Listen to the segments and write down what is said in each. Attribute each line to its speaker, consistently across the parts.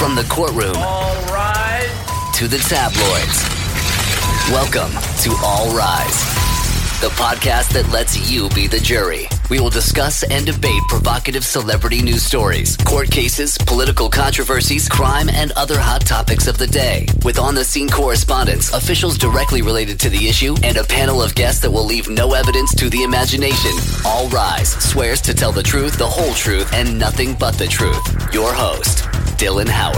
Speaker 1: From the courtroom to the tabloids. Welcome to All Rise, the podcast that lets you be the jury. We will discuss and debate provocative celebrity news stories, court cases, political controversies, crime, and other hot topics of the day. With on the scene correspondents, officials directly related to the issue, and a panel of guests that will leave no evidence to the imagination. All Rise swears to tell the truth, the whole truth, and nothing but the truth. Your host, Dylan Howard.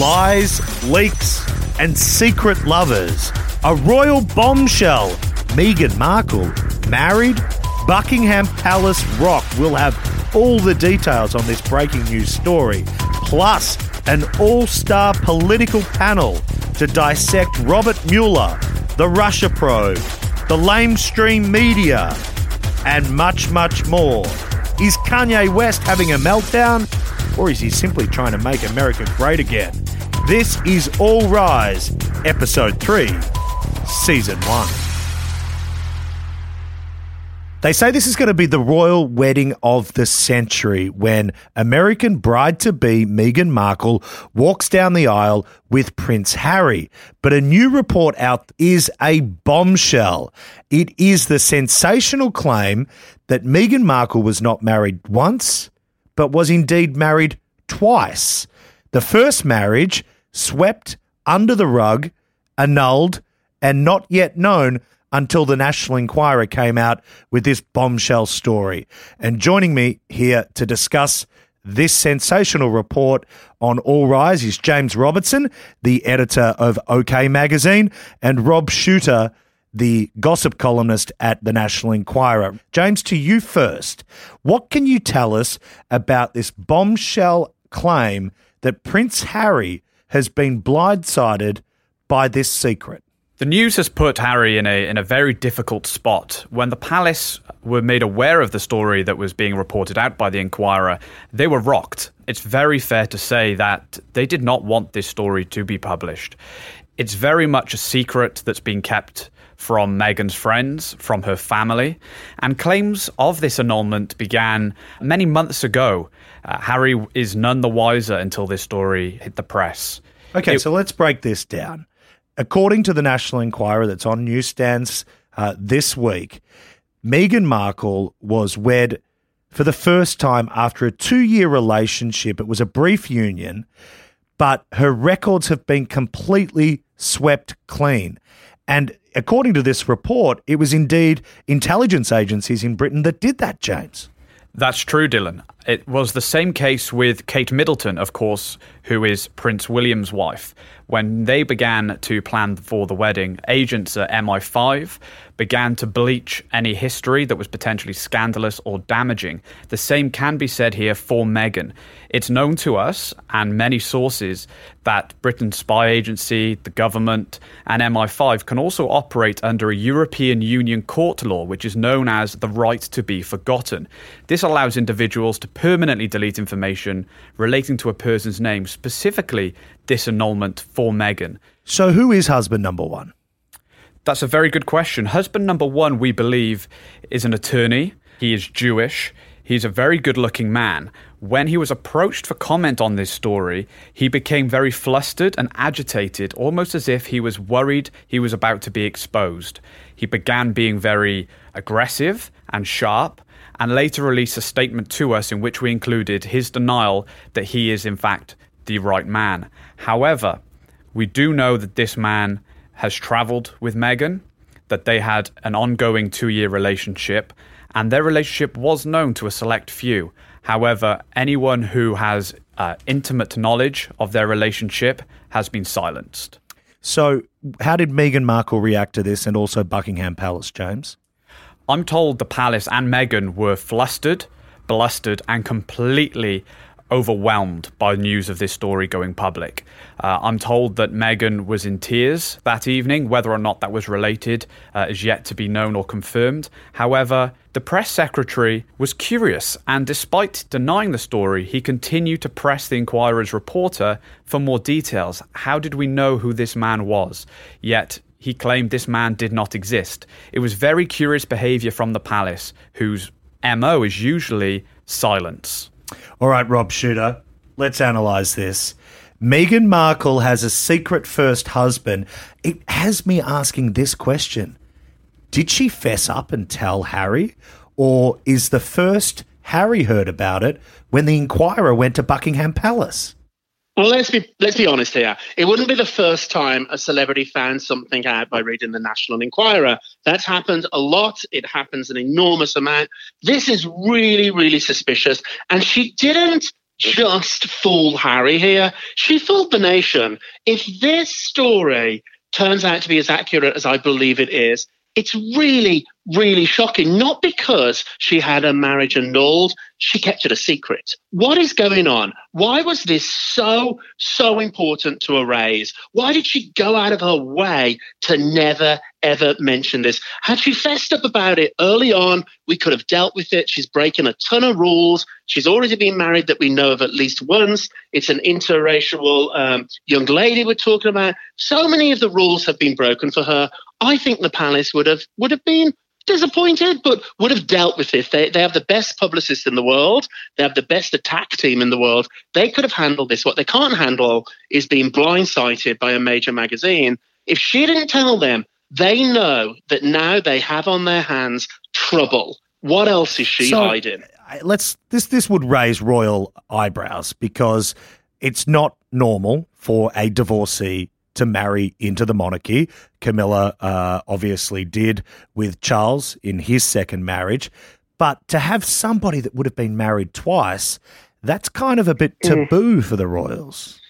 Speaker 2: lies, leaks, and secret lovers. A royal bombshell. Meghan Markle married. Buckingham Palace Rock. We'll have all the details on this breaking news story. Plus, an all star political panel to dissect Robert Mueller, the Russia probe, the lamestream media, and much, much more. Is Kanye West having a meltdown? Or is he simply trying to make America great again? This is All Rise, Episode 3, Season 1. They say this is going to be the royal wedding of the century when American bride to be Meghan Markle walks down the aisle with Prince Harry. But a new report out is a bombshell. It is the sensational claim that Meghan Markle was not married once, but was indeed married twice. The first marriage swept under the rug, annulled, and not yet known until the National Enquirer came out with this bombshell story. And joining me here to discuss this sensational report on All Rise is James Robertson, the editor of OK Magazine, and Rob Shooter, the gossip columnist at the National Enquirer. James, to you first. What can you tell us about this bombshell claim that Prince Harry has been blindsided by this secret?
Speaker 3: The news has put Harry in a in a very difficult spot. When the palace were made aware of the story that was being reported out by the Enquirer, they were rocked. It's very fair to say that they did not want this story to be published. It's very much a secret that's been kept from Meghan's friends, from her family, and claims of this annulment began many months ago. Uh, Harry is none the wiser until this story hit the press.
Speaker 2: Okay,
Speaker 3: It-
Speaker 2: so let's break this down. According to the National Enquirer that's on newsstands uh, this week, Meghan Markle was wed for the first time after a two year relationship. It was a brief union, but her records have been completely swept clean. And according to this report, it was indeed intelligence agencies in Britain that did that, James.
Speaker 3: That's true, Dylan. It was the same case with Kate Middleton, of course, who is Prince William's wife. When they began to plan for the wedding, agents at MI5 began to bleach any history that was potentially scandalous or damaging. The same can be said here for Meghan. It's known to us and many sources that Britain's spy agency, the government, and MI5 can also operate under a European Union court law, which is known as the right to be forgotten. This allows individuals to permanently delete information relating to a person's name, specifically this annulment for Meghan.
Speaker 2: So, who is husband number one?
Speaker 3: That's a very good question. Husband number one, we believe, is an attorney. He is Jewish. He's a very good looking man. When he was approached for comment on this story, he became very flustered and agitated, almost as if he was worried he was about to be exposed. He began being very aggressive and sharp, and later released a statement to us in which we included his denial that he is, in fact, the right man. However, we do know that this man has traveled with Meghan, that they had an ongoing two year relationship, and their relationship was known to a select few. However, anyone who has uh, intimate knowledge of their relationship has been silenced.
Speaker 2: So, how did Meghan Markle react to this and also Buckingham Palace, James?
Speaker 3: I'm told the palace and Meghan were flustered, blustered, and completely overwhelmed by news of this story going public. Uh, I'm told that Meghan was in tears that evening. Whether or not that was related uh, is yet to be known or confirmed. However, the press secretary was curious, and despite denying the story, he continued to press the Enquirer's reporter for more details. How did we know who this man was? Yet, he claimed this man did not exist. It was very curious behavior from the palace, whose MO is usually silence.
Speaker 2: All right, Rob Shooter. let's analyze this. Meghan Markle has a secret first husband. It has me asking this question Did she fess up and tell Harry? Or is the first Harry heard about it when the Enquirer went to Buckingham Palace?
Speaker 4: Well, let's be let's be honest here. It wouldn't be the first time a celebrity found something out by reading the National Enquirer. That's happened a lot. It happens an enormous amount. This is really, really suspicious. And she didn't just fool Harry here. She fooled the nation. If this story turns out to be as accurate as I believe it is, it's really, really shocking. Not because she had her marriage annulled, she kept it a secret. What is going on? Why was this so, so important to erase? Why did she go out of her way to never, ever mention this? Had she fessed up about it early on, we could have dealt with it. She's breaking a ton of rules. She's already been married that we know of at least once. It's an interracial um, young lady we're talking about. So many of the rules have been broken for her. I think the palace would have would have been disappointed, but would have dealt with this. They, they have the best publicist in the world. They have the best attack team in the world. They could have handled this. What they can't handle is being blindsided by a major magazine. If she didn't tell them, they know that now they have on their hands trouble. What else is she
Speaker 2: So,
Speaker 4: hiding?
Speaker 2: Let's this this would raise royal eyebrows because it's not normal for a divorcee to marry into the monarchy. Camilla uh, obviously did with Charles in his second marriage, but to have somebody that would have been married twice, that's kind of a bit taboo for the royals.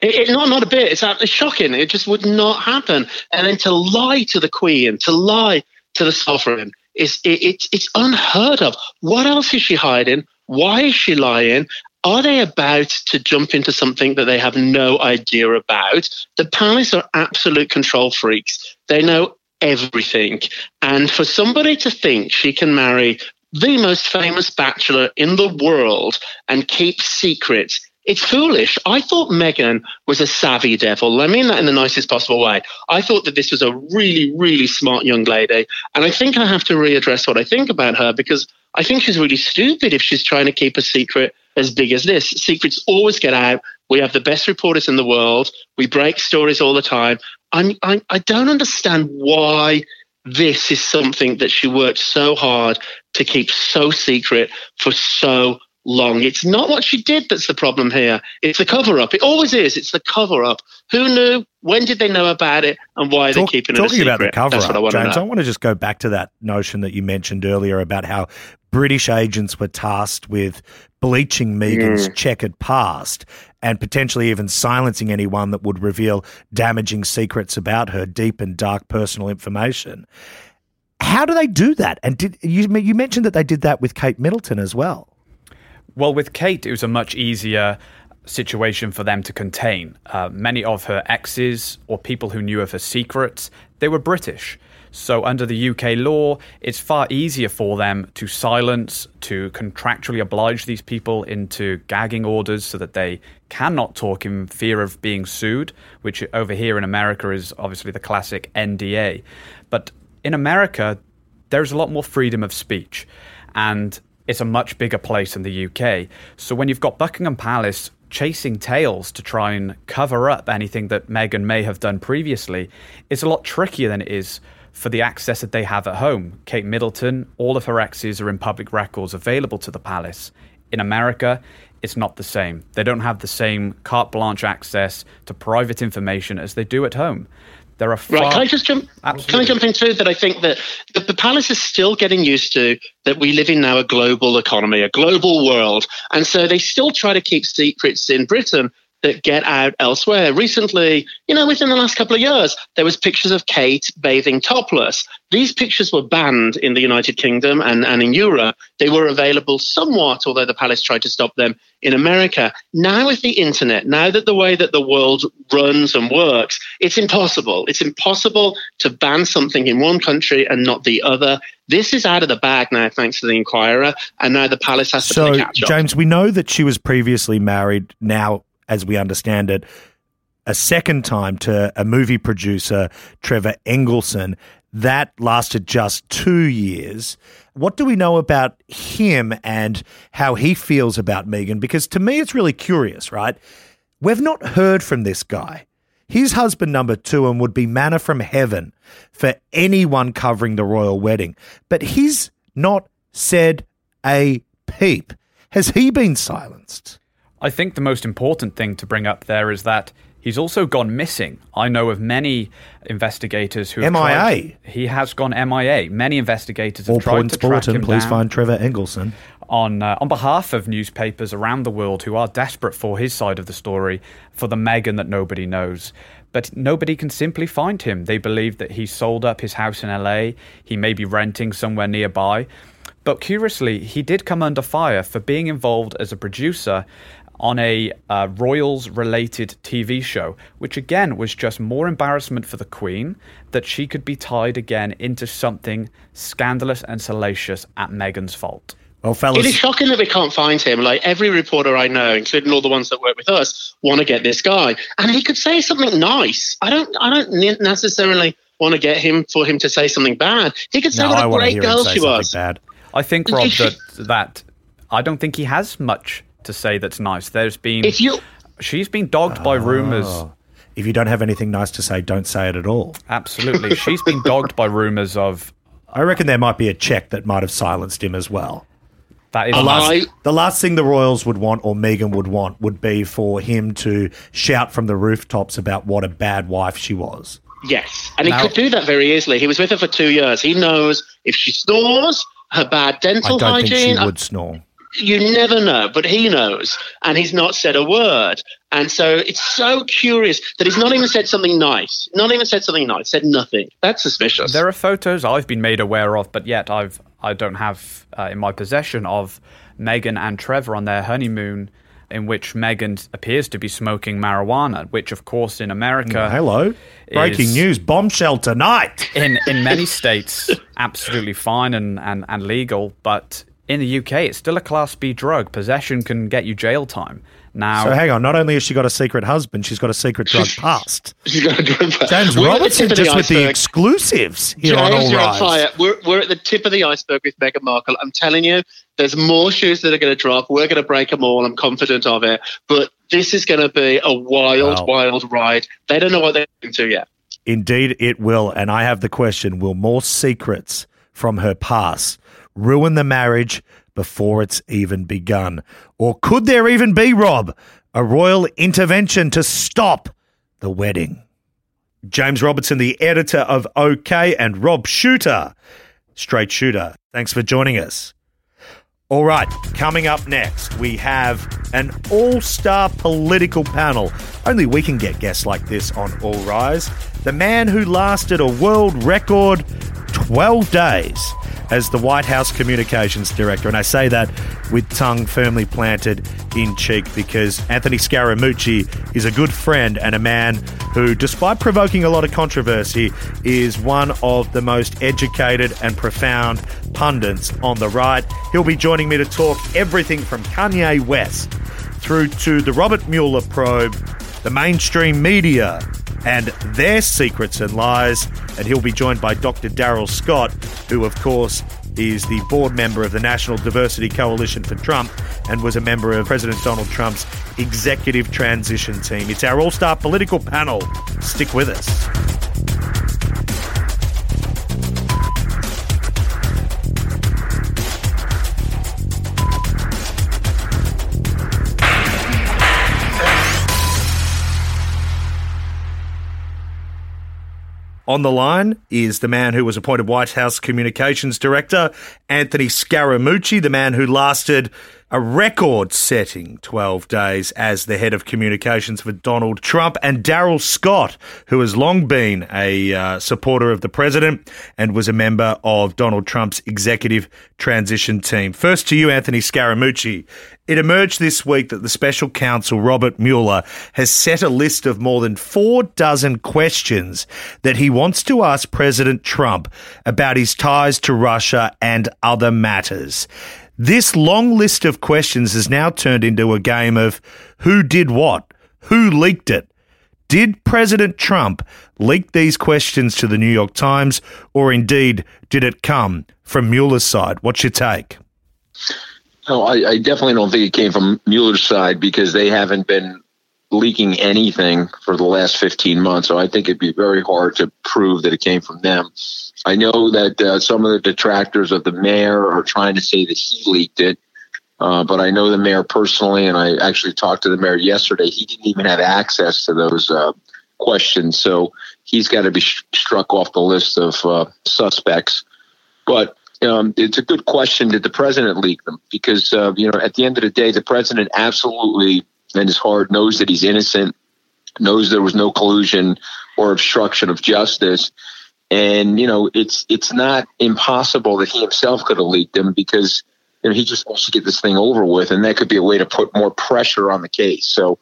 Speaker 4: It, it, not not a bit. It's, it's shocking. It just would not happen. And then to lie to the Queen, to lie to the sovereign, is it, it's it's unheard of. What else is she hiding? Why is she lying? Are they about to jump into something that they have no idea about? The palace are absolute control freaks. They know everything. And for somebody to think she can marry the most famous bachelor in the world and keep secrets it's foolish. I thought Meghan was a savvy devil. I mean that in the nicest possible way. I thought that this was a really, really smart young lady. And I think I have to readdress what I think about her because I think she's really stupid if she's trying to keep a secret as big as this. Secrets always get out. We have the best reporters in the world. We break stories all the time. I'm, I, I don't understand why this is something that she worked so hard to keep so secret for so long. It's not what she did that's the problem here. It's the cover up. It always is. It's the cover up. Who knew? When did they know about it? And why are they keeping it a
Speaker 2: talking
Speaker 4: secret?
Speaker 2: about the cover
Speaker 4: that's what I
Speaker 2: up,
Speaker 4: want
Speaker 2: James,
Speaker 4: to
Speaker 2: I want to just go back to that notion that you mentioned earlier about how British agents were tasked with bleaching Meghan's
Speaker 4: Mm.
Speaker 2: checkered past and potentially even silencing anyone that would reveal damaging secrets about her deep and dark personal information. How do they do that? And did you you mentioned that they did that with Kate Middleton as well?
Speaker 3: Well, with Kate, it was a much easier situation for them to contain. Uh, many of her exes or people who knew of her secrets, they were British. So, under the UK law, it's far easier for them to silence, to contractually oblige these people into gagging orders so that they cannot talk in fear of being sued, which over here in America is obviously the classic NDA. But in America, there's a lot more freedom of speech. And it's a much bigger place in the UK. So when you've got Buckingham Palace chasing tails to try and cover up anything that Meghan may have done previously, it's a lot trickier than it is for the access that they have at home. Kate Middleton, all of her exes are in public records available to the palace. In America, it's not the same. They don't have the same carte blanche access to private information as they do at home. There are far-
Speaker 4: Right, can I just jump? Can I jump in too? That I think that the, the palace is still getting used to that we live in now a global economy, a global world, and so they still try to keep secrets in Britain that get out elsewhere. Recently, you know, within the last couple of years, there was pictures of Kate bathing topless. These pictures were banned in the United Kingdom and, and in Europe. They were available somewhat, although the palace tried to stop them in America. Now with the internet, now that the way that the world runs and works, it's impossible. It's impossible to ban something in one country and not the other. This is out of the bag now, thanks to the Enquirer, and now the palace has to
Speaker 2: So,
Speaker 4: catch up.
Speaker 2: James, we know that she was previously married, now, as we understand it, a second time to a movie producer, Trevor Engelson. That lasted just two years. what do we know about him and how he feels about Meghan? Because to me, it's really curious, right? We've not heard from this guy. His husband number two and would be manna from heaven for anyone covering the royal wedding. But he's not said a peep. Has he been silenced?
Speaker 3: I think the most important thing to bring up there is that he's also gone missing. I know of many investigators who have
Speaker 2: MIA.
Speaker 3: tried- he has gone MIA. Many investigators have
Speaker 2: All
Speaker 3: tried
Speaker 2: points
Speaker 3: to track
Speaker 2: bulletin,
Speaker 3: him
Speaker 2: please
Speaker 3: down
Speaker 2: find Trevor Engelson.
Speaker 3: on uh, on behalf of newspapers around the world who are desperate for his side of the story, for the Meghan that nobody knows. But nobody can simply find him. They believe that he sold up his house in LA. He may be renting somewhere nearby. But curiously, he did come under fire for being involved as a producer on a uh, royals related TV show, which again was just more embarrassment for the Queen that she could be tied again into something scandalous and salacious at Meghan's fault.
Speaker 2: Well, fellas.
Speaker 4: It is shocking that we can't find him. Like every reporter I know, including all the ones that work with us, want to get this guy, and he could say something nice. I don't. I don't necessarily want to get him for him to say something bad. He could say
Speaker 2: no,
Speaker 4: what
Speaker 2: I
Speaker 4: a
Speaker 2: want to
Speaker 4: great
Speaker 2: hear him
Speaker 4: girl
Speaker 2: say
Speaker 4: she was.
Speaker 2: bad.
Speaker 3: I think, Rob, that, that I don't think he has much to say that's nice. There's been
Speaker 4: If you
Speaker 3: she's been dogged by oh. rumors.
Speaker 2: Oh. If you don't have anything nice to say, don't say it at all.
Speaker 3: Absolutely, she's been dogged by rumors of
Speaker 2: I reckon there might be a check that might have silenced him as well.
Speaker 3: that is
Speaker 2: The last, the last thing the Royals would want, or Meghan would want, would be for him to shout from the rooftops about what a bad wife she was.
Speaker 4: Yes, and he could do that very easily. He was with her for two years. He knows if she snores, her bad dental
Speaker 2: I
Speaker 4: dental
Speaker 2: don't think
Speaker 4: hygiene.
Speaker 2: she would snore.
Speaker 4: You never know, but he knows, and he's not said a word. And so it's so curious that he's not even said something nice. Not even said something nice. Said nothing. That's suspicious.
Speaker 3: There are photos I've been made aware of, but yet I've I don't have uh, in my possession of Meghan and Trevor on their honeymoon, in which Meghan appears to be smoking marijuana, which of course in America,
Speaker 2: Hello. Breaking
Speaker 3: is-
Speaker 2: news. Bombshell tonight.
Speaker 3: in in many states, absolutely fine and, and, and legal, but in the UK, it's still a Class B drug. Possession can get you jail time. Now,
Speaker 2: So hang on. Not only has she got a secret husband, she's got a secret drug past.
Speaker 4: She's got a drug bust.
Speaker 2: James
Speaker 4: We're at the
Speaker 2: Robertson
Speaker 4: tip of
Speaker 2: with the
Speaker 4: iceberg.
Speaker 2: exclusives here on
Speaker 4: James,
Speaker 2: All
Speaker 4: you're on fire. We're, we're at the tip of the iceberg with Meghan Markle. I'm telling you, there's more shoes that are going to drop. We're going to break them all. I'm confident of it. But this is going to be a wild,
Speaker 2: Wow.
Speaker 4: wild ride. They don't know what they're into yet.
Speaker 2: Indeed, it will. And I have the question Will more secrets from her past ruin the marriage before it's even begun? Or could there even be, Rob, a royal intervention to stop the wedding? James Robertson, the editor of OK, and Rob Shooter, straight shooter. Thanks for joining us. All right, coming up next, we have an all star political panel. Only we can get guests like this on All Rise. The man who lasted a world record 12 days as the White House Communications Director. And I say that with tongue firmly planted in cheek because Anthony Scaramucci is a good friend and a man who, despite provoking a lot of controversy, is one of the most educated and profound pundits on the right. He'll be joining me to talk everything from Kanye West through to the Robert Mueller probe, the mainstream media, and their secrets and lies. And he'll be joined by Dr. Darrell Scott, who, of course, is the board member of the National Diversity Coalition for Trump and was a member of President Donald Trump's executive transition team. It's our all star political panel. Stick with us. On the line is the man who was appointed White House Communications Director, Anthony Scaramucci, the man who lasted a record setting 12 days as the head of communications for Donald Trump, and Darrell Scott, who has long been a uh, supporter of the president and was a member of Donald Trump's executive transition team. First to you, Anthony Scaramucci. It emerged this week that the special counsel, Robert Mueller, has set a list of more than four dozen questions that he wants to ask President Trump about his ties to Russia and other matters. This long list of questions has now turned into a game of who did what, who leaked it. Did President Trump leak these questions to the New York Times, or indeed did it come from Mueller's side? What's your take?
Speaker 5: No, I, I definitely don't think it came from Mueller's side because they haven't been leaking anything for the last 15 months. So I think it'd be very hard to prove that it came from them. I know that uh, some of the detractors of the mayor are trying to say that he leaked it. Uh, but I know the mayor personally, and I actually talked to the mayor yesterday. He didn't even have access to those uh, questions, so he's got to be sh- struck off the list of uh, suspects. But um, it's a good question. Did the president leak them? Because uh, you know, at the end of the day, the president absolutely in his heart knows that he's innocent, knows there was no collusion or obstruction of justice. And you know, it's it's not impossible that he himself could have leaked them because you know, he just wants to get this thing over with, and that could be a way to put more pressure on the case. So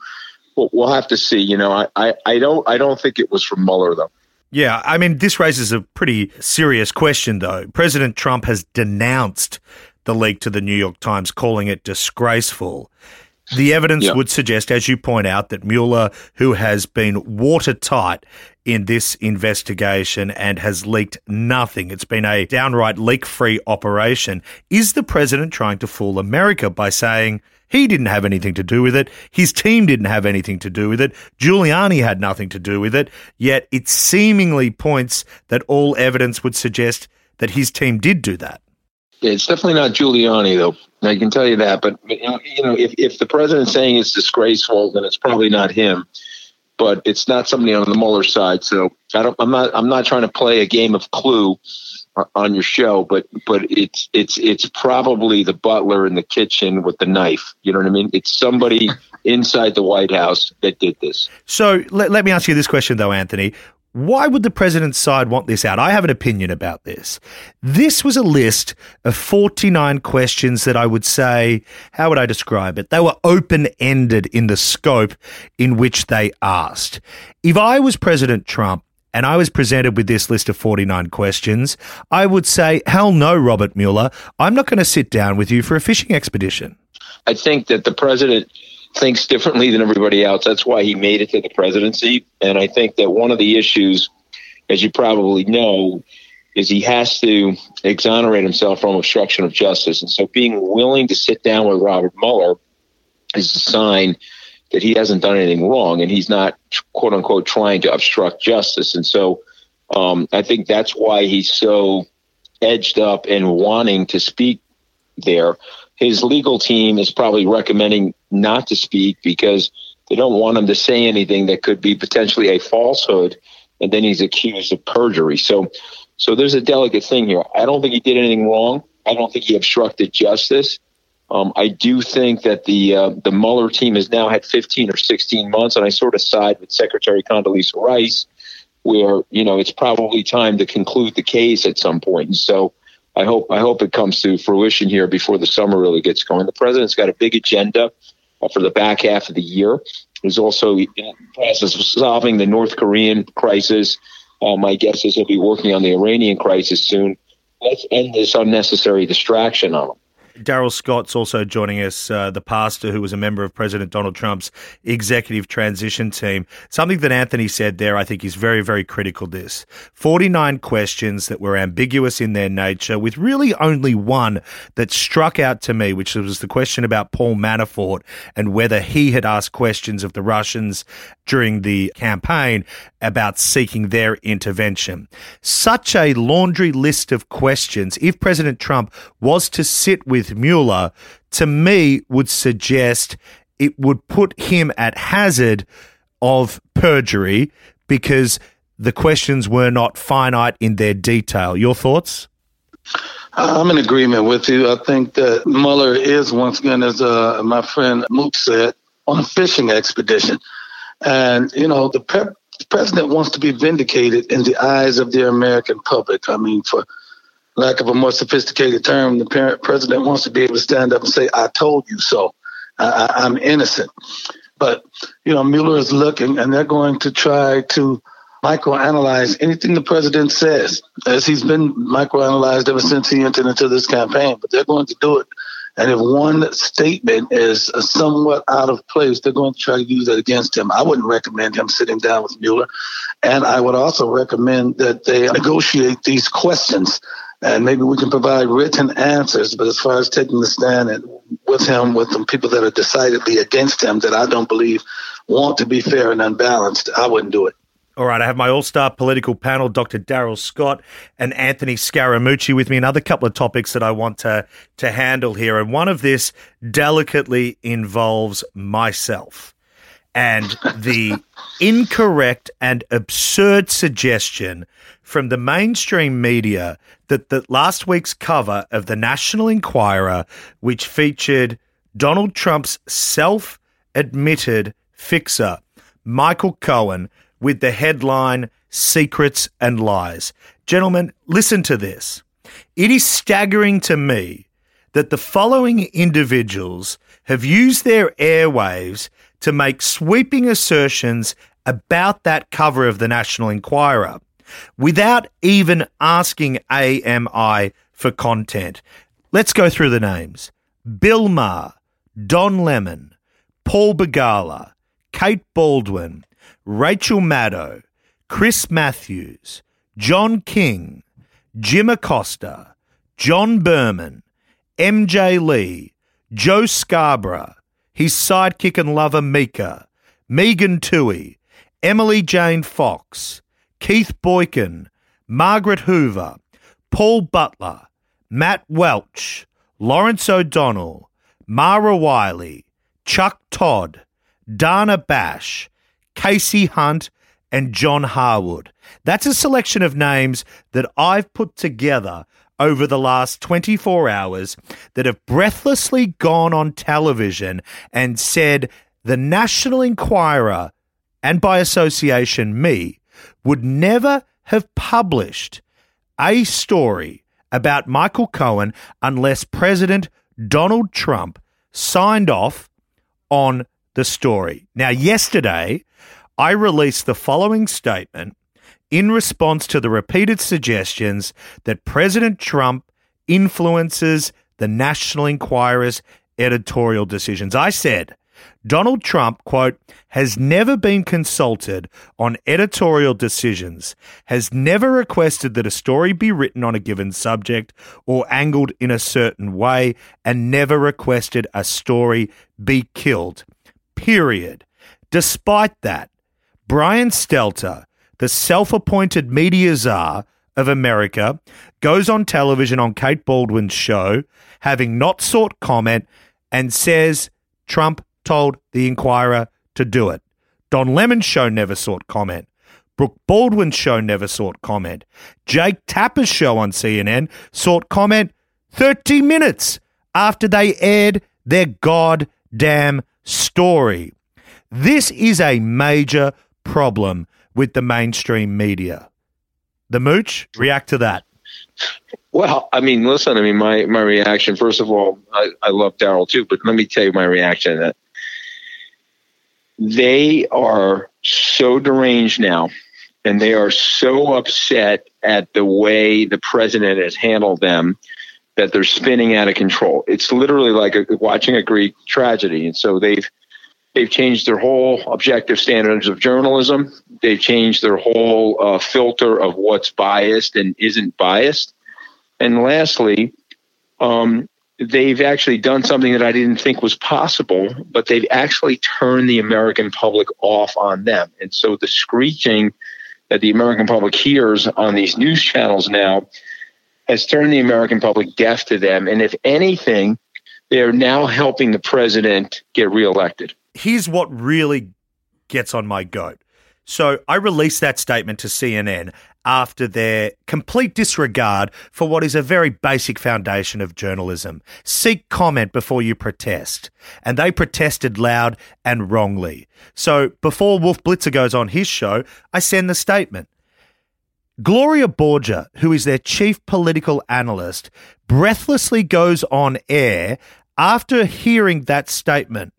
Speaker 5: we'll, we'll have to see. You know, I, I, I don't I don't think it was from Mueller though.
Speaker 2: Yeah, I mean, this raises a pretty serious question, though. President Trump has denounced the leak to the New York Times, calling it disgraceful. The evidence yeah. would suggest, as you point out, that Mueller, who has been watertight in this investigation and has leaked nothing, it's been a downright leak free operation. Is the president trying to fool America by saying, he didn't have anything to do with it. His team didn't have anything to do with it. Giuliani had nothing to do with it. Yet it seemingly points that all evidence would suggest that his team did do that.
Speaker 5: It's definitely not Giuliani, though. I can tell you that. But you know, if if the president's saying it's disgraceful, then it's probably not him. But it's not somebody on the Mueller side. So I don't. I'm not. I'm not trying to play a game of Clue on your show, but but it's it's it's probably the butler in the kitchen with the knife. You know what I mean? It's somebody inside the White House that did this.
Speaker 2: So let, let me ask you this question though, Anthony. Why would the president's side want this out? I have an opinion about this. This was a list of 49 questions that I would say, how would I describe it? They were open ended in the scope in which they asked. If I was President Trump, and I was presented with this list of 49 questions, I would say, hell no, Robert Mueller. I'm not going to sit down with you for a fishing expedition.
Speaker 5: I think that the president thinks differently than everybody else. That's why he made it to the presidency. And I think that one of the issues, as you probably know, is he has to exonerate himself from obstruction of justice. And so being willing to sit down with Robert Mueller is a sign that he hasn't done anything wrong and he's not, quote unquote, trying to obstruct justice. And so um, I think that's why he's so edged up and wanting to speak there his legal team is probably recommending not to speak because they don't want him to say anything that could be potentially a falsehood, and then he's accused of perjury. So, so there's a delicate thing here. I don't think he did anything wrong. I don't think he obstructed justice. Um, I do think that the uh, the Mueller team has now had 15 or 16 months, and I sort of side with Secretary Condoleezza Rice, where you know it's probably time to conclude the case at some point. And so I hope I hope it comes to fruition here before the summer really gets going. The president's got a big agenda for the back half of the year. He's also in the process of solving the North Korean crisis. Uh, my guess is he'll be working on the Iranian crisis soon. Let's end this unnecessary distraction on him.
Speaker 2: Darrell Scott's also joining us, uh, the pastor who was a member of President Donald Trump's executive transition team. Something that Anthony said there, I think, is very, very critical. This 49 questions that were ambiguous in their nature, with really only one that struck out to me, which was the question about Paul Manafort and whether he had asked questions of the Russians during the campaign about seeking their intervention. Such a laundry list of questions, if President Trump was to sit with Mueller, to me would suggest it would put him at hazard of perjury because the questions were not finite in their detail. Your thoughts?
Speaker 6: I'm in agreement with you. I think that Mueller is, once again, as uh, my friend Mook said, on a fishing expedition. And, you know, the, pre- the president wants to be vindicated in the eyes of the American public. I mean, for lack of a more sophisticated term, the president wants to be able to stand up and say, I told you so. I, I'm innocent. But, you know, Mueller is looking and they're going to try to microanalyze anything the president says, as he's been microanalyzed ever since he entered into this campaign. But they're going to do it And if one statement is somewhat out of place, they're going to try to use that against him. I wouldn't recommend him sitting down with Mueller. And I would also recommend that they negotiate these questions and maybe we can provide written answers. But as far as taking the stand and with him, with some people that are decidedly against him, that I don't believe want to be fair and unbalanced, I wouldn't do it.
Speaker 2: All right, I have my all star political panel, Dr. Darrell Scott and Anthony Scaramucci, with me. Another couple of topics that I want to, to handle here. And one of this delicately involves myself and the incorrect and absurd suggestion from the mainstream media that the last week's cover of the National Enquirer, which featured Donald Trump's self admitted fixer, Michael Cohen, with the headline Secrets and Lies. Gentlemen, listen to this. It is staggering to me that the following individuals have used their airwaves to make sweeping assertions about that cover of the National Enquirer without even asking AMI for content. Let's go through the names Bill Maher, Don Lemon, Paul Begala, Kate Bolduan, Rachel Maddow, Chris Matthews, John King, Jim Acosta, John Berman, MJ Lee, Joe Scarborough, his sidekick and lover Mika, Megan Twohey, Emily Jane Fox, Keith Boykin, Margaret Hoover, Paul Butler, Matt Welch, Lawrence O'Donnell, Maya Wiley, Chuck Todd, Dana Bash, Kasie Hunt, and John Harwood. That's a selection of names that I've put together over the last 24 hours that have breathlessly gone on television and said the National Enquirer, and by association me, would never have published a story about Michael Cohen unless President Donald Trump signed off on the story. Now, yesterday, I released the following statement in response to the repeated suggestions that President Trump influences the National Enquirer's editorial decisions. I said, Donald Trump, quote, has never been consulted on editorial decisions, has never requested that a story be written on a given subject or angled in a certain way, and never requested a story be killed. Period. Despite that, Brian Stelter, the self appointed media czar of America, goes on television on Kate Bolduan's show, having not sought comment, and says Trump told the Enquirer to do it. Don Lemon's show never sought comment. Brooke Baldwin's show never sought comment. Jake Tapper's show on CNN sought comment 30 minutes after they aired their goddamn story. This is a major problem with the mainstream media. The mooch, react to that.
Speaker 5: Well, I mean, listen, I mean, my, my reaction, first of all, I, I love Darrell too, but let me tell you my reaction that they are so deranged now and they are so upset at the way the president has handled them that they're spinning out of control. It's literally like a, watching a Greek tragedy. And so they've They've changed their whole objective standards of journalism. They've changed their whole uh, filter of what's biased and isn't biased. And lastly, um, they've actually done something that I didn't think was possible, but they've actually turned the American public off on them. And so the screeching that the American public hears on these news channels now has turned the American public deaf to them. And if anything, they're now helping the president get reelected
Speaker 2: here's what really gets on my goat. So I released that statement to CNN after their complete disregard for what is a very basic foundation of journalism. Seek comment before you protest. And they protested loud and wrongly. So before Wolf Blitzer goes on his show, I send the statement. Gloria Borger, who is their chief political analyst, breathlessly goes on air after hearing that statement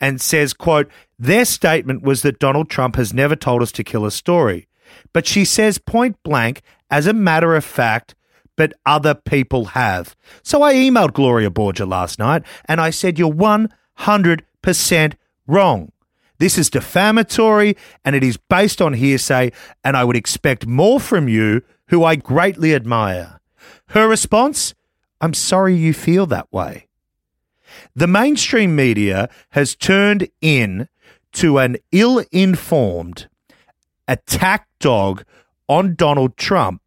Speaker 2: and says, quote, their statement was that Donald Trump has never told us to kill a story. But she says point blank, as a matter of fact, but other people have. So I emailed Gloria Borger last night and I said, You're 100% wrong. This is defamatory and it is based on hearsay, and I would expect more from you, who I greatly admire. Her response I'm sorry you feel that way. The mainstream media has turned in to an ill informed attack dog on Donald Trump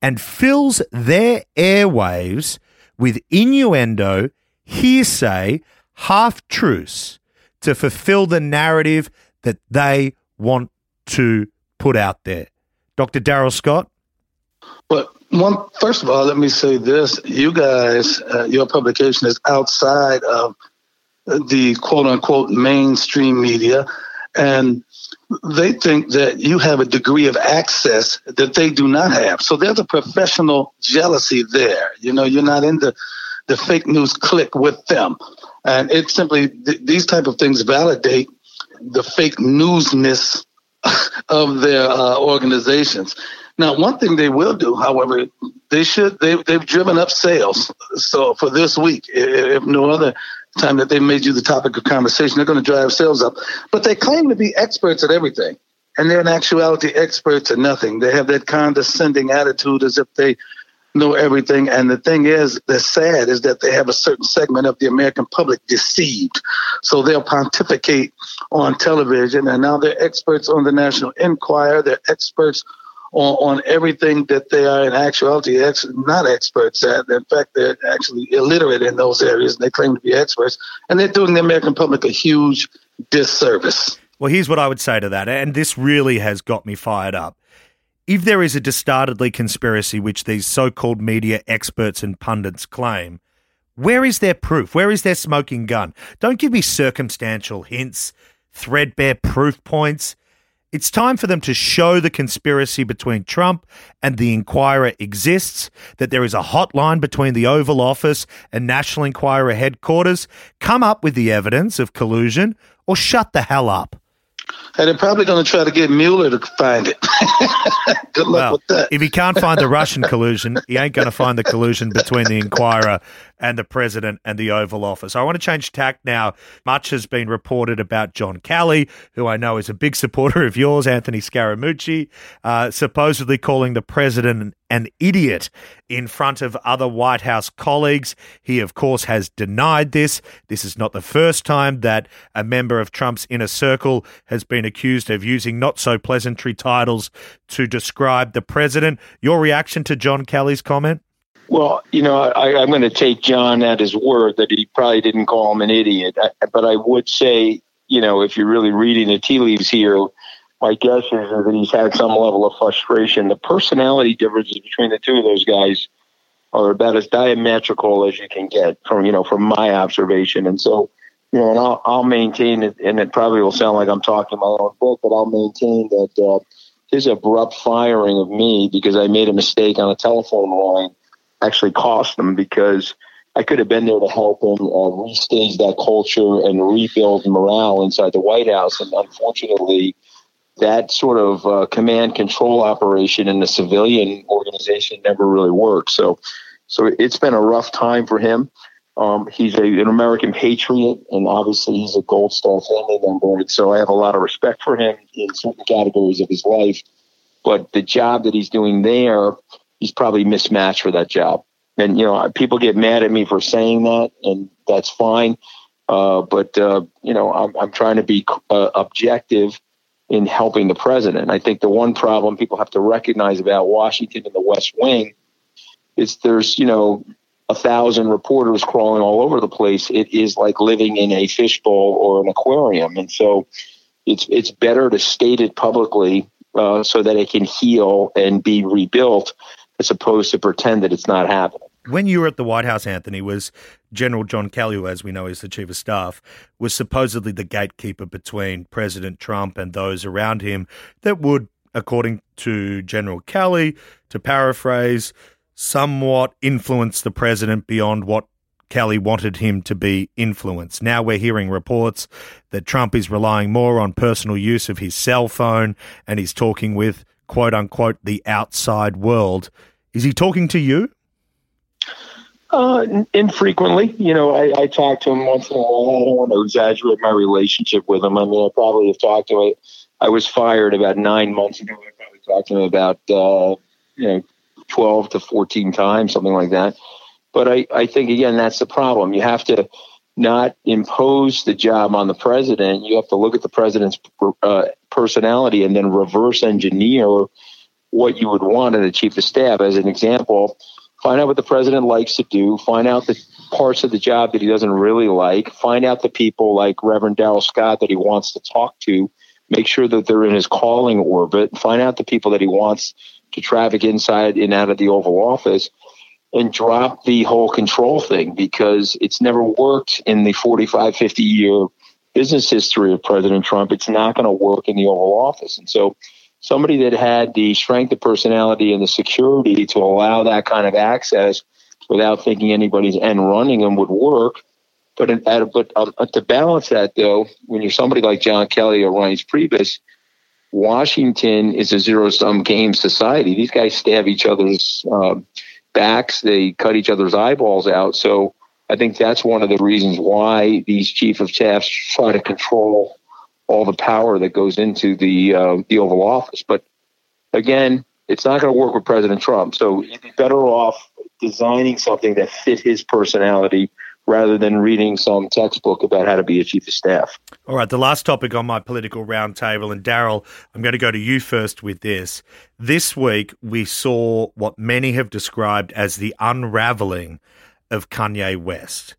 Speaker 2: and fills their airwaves with innuendo, hearsay, half truths to fulfill the narrative that they want to put out there. Dr. Darrell Scott?
Speaker 6: Well, first of all, let me say this. You guys, uh, your publication is outside of the quote unquote mainstream media. And they think that you have a degree of access that they do not have. So there's a professional jealousy there. You know, you're not in the, the fake news click with them. And it simply, th- these type of things validate the fake newsness of their uh, organizations. Now, one thing they will do, however, they should they they've driven up sales. So for this week, if no other time that they made you the topic of conversation, they're going to drive sales up. But they claim to be experts at everything, and they're in actuality experts at nothing. They have that condescending attitude as if they know everything. And the thing is, that's sad is that they have a certain segment of the American public deceived. So they'll pontificate on television, and now they're experts on the National Enquirer. They're experts on, on everything that they are in actuality ex- not experts at. In fact, they're actually illiterate in those areas, and they claim to be experts. And they're doing the American public a huge disservice.
Speaker 2: Well, here's what I would say to that, and this really has got me fired up if there is a dastardly conspiracy which these so called media experts and pundits claim, where is their proof? Where is their smoking gun? Don't give me circumstantial hints, threadbare proof points. It's time for them to show the conspiracy between Trump and the Enquirer exists, that there is a hotline between the Oval Office and National Enquirer headquarters. Come up with the evidence of collusion or shut the hell up.
Speaker 6: And they're probably going to try to get Mueller to find it. Good luck
Speaker 2: well,
Speaker 6: with that.
Speaker 2: if he can't find the Russian collusion, he ain't going to find the collusion between the Enquirer and the president and the Oval Office. I want to change tack now. Much has been reported about John Kelly, who I know is a big supporter of yours, Anthony Scaramucci, uh, supposedly calling the president an idiot in front of other White House colleagues. He, of course, has denied this. This is not the first time that a member of Trump's inner circle has been accused of using not so pleasantry titles to describe the president. Your reaction to John Kelly's comment?
Speaker 5: Well, you know, I, am going to take John at his word that he probably didn't call him an idiot. But I would say, you know, if you're really reading the tea leaves here, my guess is that he's had some level of frustration. The personality differences between the two of those guys are about as diametrical as you can get from, you know, from my observation. And so, you know, and I'll, I'll maintain it, and it probably will sound like I'm talking my own book, but I'll maintain that uh, his abrupt firing of me because I made a mistake on a telephone line actually cost them because I could have been there to help him uh, restage that culture and rebuild morale inside the White House. And unfortunately, that sort of uh, command control operation in the civilian organization never really worked. So, so it's been a rough time for him. Um, he's a, an American patriot, and obviously he's a Gold Star family member. And so I have a lot of respect for him in certain categories of his life. But the job that he's doing there he's probably mismatched for that job. And you know, people get mad at me for saying that, and that's fine. Uh, but uh, you know, I'm, I'm trying to be uh, objective in helping the president. I think the one problem people have to recognize about Washington and the West Wing is there's you know a thousand reporters crawling all over the place. It is like living in a fishbowl or an aquarium, and so it's it's better to state it publicly uh, so that it can heal and be rebuilt as opposed to pretend that it's not happening.
Speaker 2: When you were at the White House, Anthony, was General John Kelly, who, as we know, is the chief of staff, was supposedly the gatekeeper between President Trump and those around him that would, according to General Kelly, to paraphrase, somewhat influence the president beyond what Kelly wanted him to be influenced. Now we're hearing reports that Trump is relying more on personal use of his cell phone and he's talking with quote unquote the outside world. Is he talking to you?
Speaker 5: Uh, infrequently, you know, I, I talk to him once in a while. I don't want to exaggerate my relationship with him. I mean, I probably have talked to him. I was fired about nine months ago. I probably talked to him about, uh, you know, 12 to 14 times, something like that. But I, I think, again, that's the problem. You have to not impose the job on the president. You have to look at the president's uh, personality and then reverse engineer what you would want in a chief of staff. As an example, find out what the president likes to do, find out the parts of the job that he doesn't really like, find out the people like Reverend Darrell Scott that he wants to talk to, make sure that they're in his calling orbit, find out the people that he wants to traffic inside and out of the Oval Office, and drop the whole control thing because it's never worked in the 45, 50 year business history of President Trump. It's not going to work in the Oval Office. And so somebody that had the strength of personality and the security to allow that kind of access without thinking anybody's end running them would work. But at, but um, to balance that, though, when you're somebody like John Kelly or Reince Priebus, Washington is a zero sum game society. These guys stab each other's uh, backs, they cut each other's eyeballs out. So I think that's one of the reasons why these chief of staffs try to control all the power that goes into the uh, the Oval Office. But again, it's not going to work with President Trump. So you'd be better off designing something that fit his personality rather than reading some textbook about how to be a chief of staff.
Speaker 2: All right, the last topic on my political roundtable, and Darrell, I'm going to go to you first with this. This week, we saw what many have described as the unraveling of Kanye West.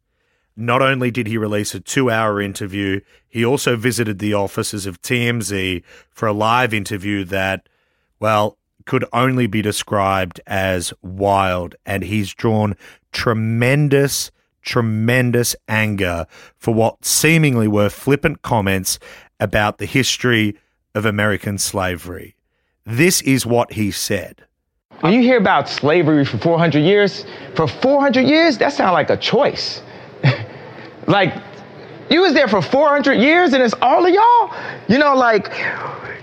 Speaker 2: Not only did he release a two hour interview, he also visited the offices of TMZ for a live interview that, well, could only be described as wild. And he's drawn tremendous, tremendous anger for what seemingly were flippant comments about the history of American slavery. This is what he said.
Speaker 7: When you hear about slavery for 400 years, for 400 years, that sounds like a choice. like, you was there for 400 years and it's all of y'all? You know, like,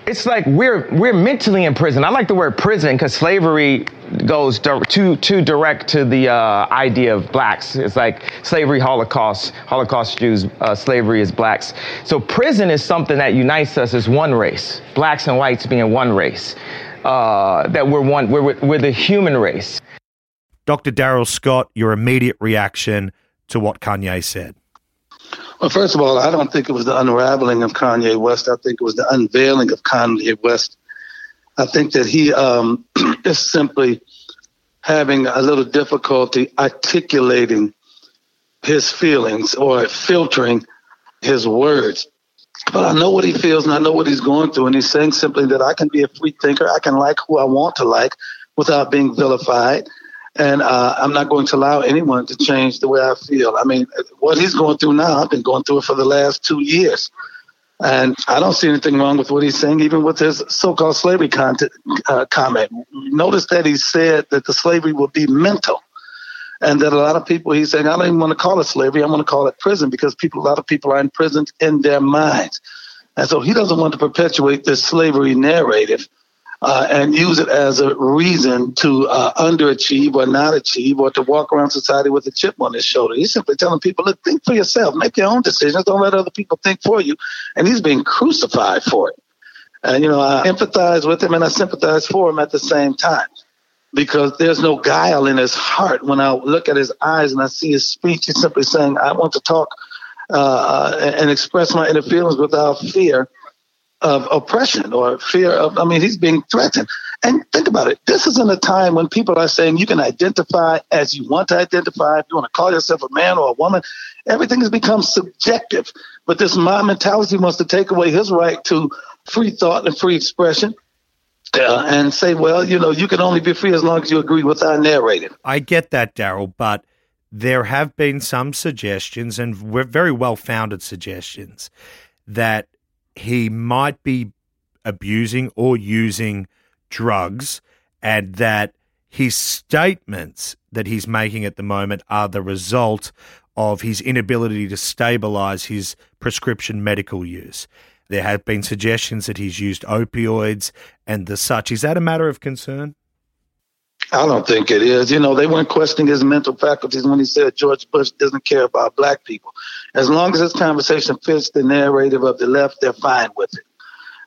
Speaker 7: it's like we're we're mentally in prison. I like the word prison because slavery goes too too direct to the uh, idea of blacks. It's like slavery, Holocaust, Holocaust Jews, uh, slavery is blacks. So prison is something that unites us as one race, blacks and whites being one race. Uh, that we're one, we're we're the human race.
Speaker 2: Dr. Darrell Scott, your immediate reaction to what Kanye said.
Speaker 6: Well, first of all, I don't think it was the unraveling of Kanye West. I think it was the unveiling of Kanye West. I think that he um, is simply having a little difficulty articulating his feelings or filtering his words. But I know what he feels and I know what he's going through. And he's saying simply that I can be a free thinker. I can like who I want to like without being vilified and uh, I'm not going to allow anyone to change the way I feel. I mean, what he's going through now, I've been going through it for the last two years. And I don't see anything wrong with what he's saying, even with his so-called slavery content, uh, comment. Notice that he said that the slavery will be mental, and that a lot of people he's saying I don't even want to call it slavery. I want to call it prison because people, a lot of people are imprisoned in their minds, and so he doesn't want to perpetuate this slavery narrative uh, and use it as a reason to uh, underachieve or not achieve or to walk around society with a chip on his shoulder. He's simply telling people, look, think for yourself, make your own decisions, don't let other people think for you. And he's being crucified for it. And, you know, I empathize with him and I sympathize for him at the same time because there's no guile in his heart. When I look at his eyes and I see his speech, he's simply saying, I want to talk uh, and express my inner feelings without fear of oppression or fear of, I mean, he's being threatened. And think about it. This isn't a time when people are saying you can identify as you want to identify. If you want to call yourself a man or a woman, everything has become subjective. But this mob mentality wants to take away his right to free thought and free expression. Uh, and say, well, you know, you can only be free as long as you agree with our narrative.
Speaker 2: I get that, Darrell, but there have been some suggestions, and very well founded suggestions, that he might be abusing or using drugs and that his statements that he's making at the moment are the result of his inability to stabilize his prescription medical use. There have been suggestions that he's used opioids and the such. Is that a matter of concern?
Speaker 6: I don't think it is. You know, they weren't questioning his mental faculties when he said George Bush doesn't care about black people. As long as this conversation fits the narrative of the left, they're fine with it.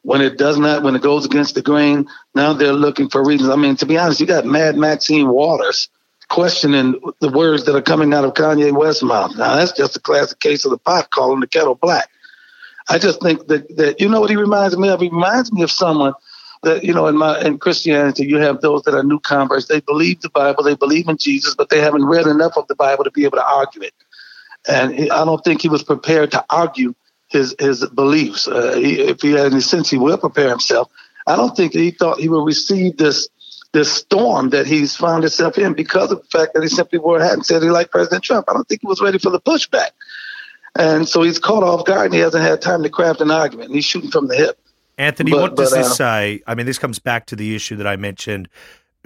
Speaker 6: When it does not, when it goes against the grain, now they're looking for reasons. I mean, to be honest, you got Mad Maxine Waters questioning the words that are coming out of Kanye West's mouth. Now that's just a classic case of the pot calling the kettle black. I just think that that you know what he reminds me of. He reminds me of someone that you know in my in Christianity you have those that are new converts. They believe the Bible, they believe in Jesus, but they haven't read enough of the Bible to be able to argue it. And he, I don't think he was prepared to argue his his beliefs. Uh, he, if he had any sense, he will prepare himself. I don't think he thought he would receive this this storm that he's found himself in because of the fact that he simply wore a hat and said he liked President Trump. I don't think he was ready for the pushback. And so he's caught off guard and he hasn't had time to craft an argument. And he's shooting from the hip.
Speaker 2: Anthony, but, what does but, uh, this say? I mean, this comes back to the issue that I mentioned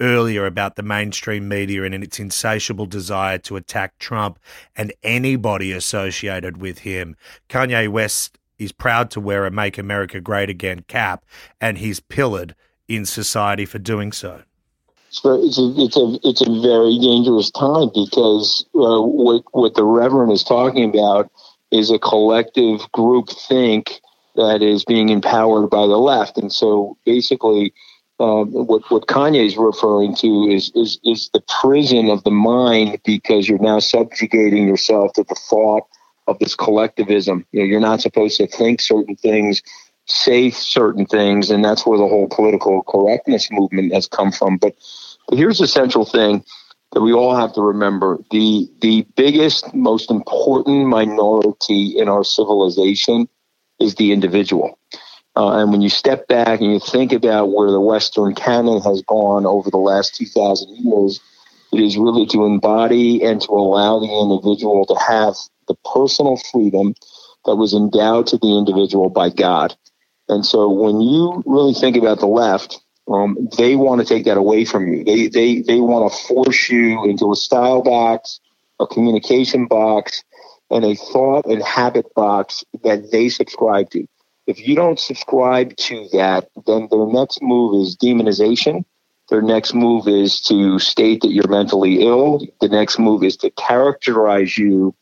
Speaker 2: earlier about the mainstream media and its insatiable desire to attack Trump and anybody associated with him. Kanye West is proud to wear a Make America Great Again cap, and he's pillared in society for doing so.
Speaker 5: So it's a, it's a it's a very dangerous time because uh, what what the Reverend is talking about is a collective group think that is being empowered by the left, and so basically, um, what what is referring to is is is the prison of the mind because you're now subjugating yourself to the thought of this collectivism. You know, you're not supposed to think certain things say certain things, and that's where the whole political correctness movement has come from. But, but here's the central thing that we all have to remember: the the biggest, most important minority in our civilization is the individual. Uh, and when you step back and you think about where the Western canon has gone over the last 2,000 years, it is really to embody and to allow the individual to have the personal freedom that was endowed to the individual by God. And so when you really think about the left, um, they want to take that away from you. They, they, they want to force you into a style box, a communication box, and a thought and habit box that they subscribe to. If you don't subscribe to that, then their next move is demonization. Their next move is to state that you're mentally ill. The next move is to characterize you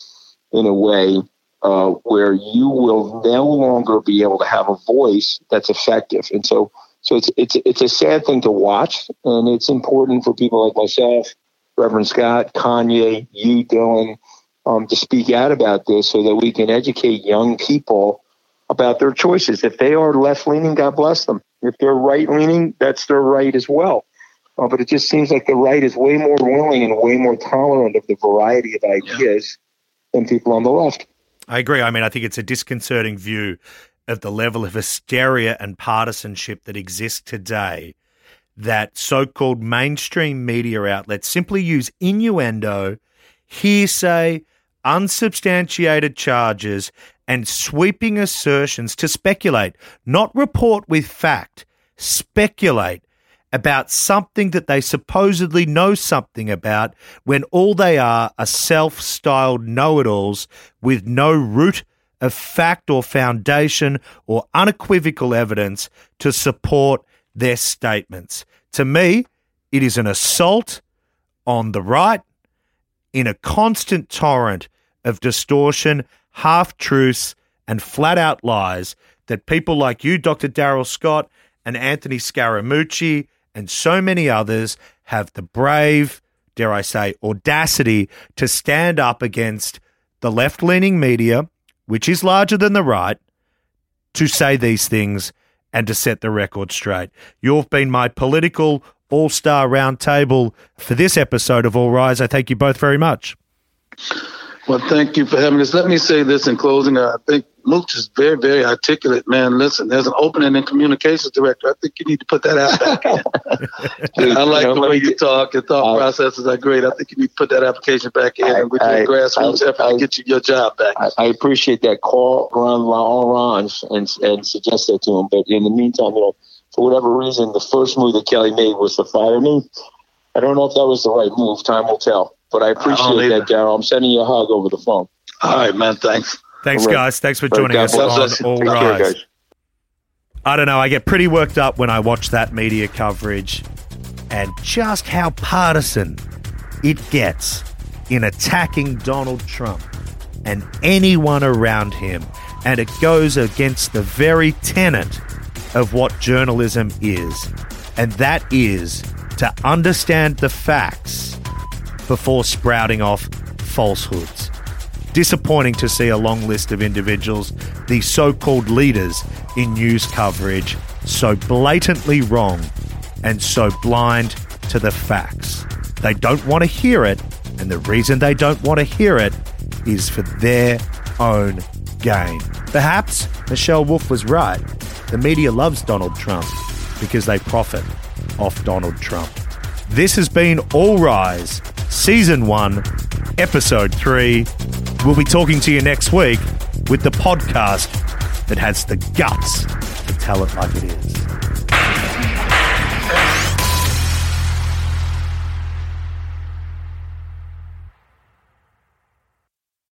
Speaker 5: in a way uh, where you will no longer be able to have a voice that's effective. And so, so it's it's it's a sad thing to watch, and it's important for people like myself, Reverend Scott, Kanye, you, Dylan, um, to speak out about this so that we can educate young people about their choices. If they are left leaning, God bless them. If they're right leaning, that's their right as well. Uh, but it just seems like the right is way more willing and way more tolerant of the variety of ideas yeah. than people on the left.
Speaker 2: I agree. I mean, I think it's a disconcerting view of the level of hysteria and partisanship that exists today that so called mainstream media outlets simply use innuendo, hearsay, unsubstantiated charges, and sweeping assertions to speculate, not report with fact, speculate about something that they supposedly know something about when all they are are self styled know it alls with no root of fact or foundation or unequivocal evidence to support their statements. To me, it is an assault on the right in a constant torrent of distortion, half truths, and flat out lies that people like you, Dr. Darrell Scott, and Anthony Scaramucci, and so many others have the brave, dare I say, audacity to stand up against the left leaning media, which is larger than the right, to say these things and to set the record straight. You've been my political all star roundtable for this episode of All Rise. I thank you both very much.
Speaker 6: Well, thank you for having us. Let me say this in closing. I think Mooch is very, very articulate, man. Listen, there's an opening in communications director. I think you need to put that out back in. I like the way you talk. Your thought I, processes are great. I think you need to put that application back in I, and with your grassroots I, effort to get you your job back.
Speaker 5: I, appreciate that. Call Ron Orange and, and suggest that to him. But in the meantime, you know, for whatever reason, the first move that Kelly made was to fire me. I don't know if that was the right move. Time will tell. But I appreciate I that, Darrell. I'm sending you a hug over the phone.
Speaker 6: All right, man. Thanks.
Speaker 2: Thanks, right. guys. Thanks for joining right, us on All Rise. I don't know. I get pretty worked up when I watch that media coverage, and just how partisan it gets in attacking Donald Trump and anyone around him. And it goes against the very tenet of what journalism is, and that is to understand the facts before sprouting off falsehoods. Disappointing to see a long list of individuals, the so called leaders in news coverage, so blatantly wrong and so blind to the facts. They don't want to hear it, and the reason they don't want to hear it is for their own gain. Perhaps Michelle Wolf was right. The media loves Donald Trump because they profit off Donald Trump. This has been All Rise, Season 1, Episode 3. We'll be talking to you next week with the podcast that has the guts to tell it like it is.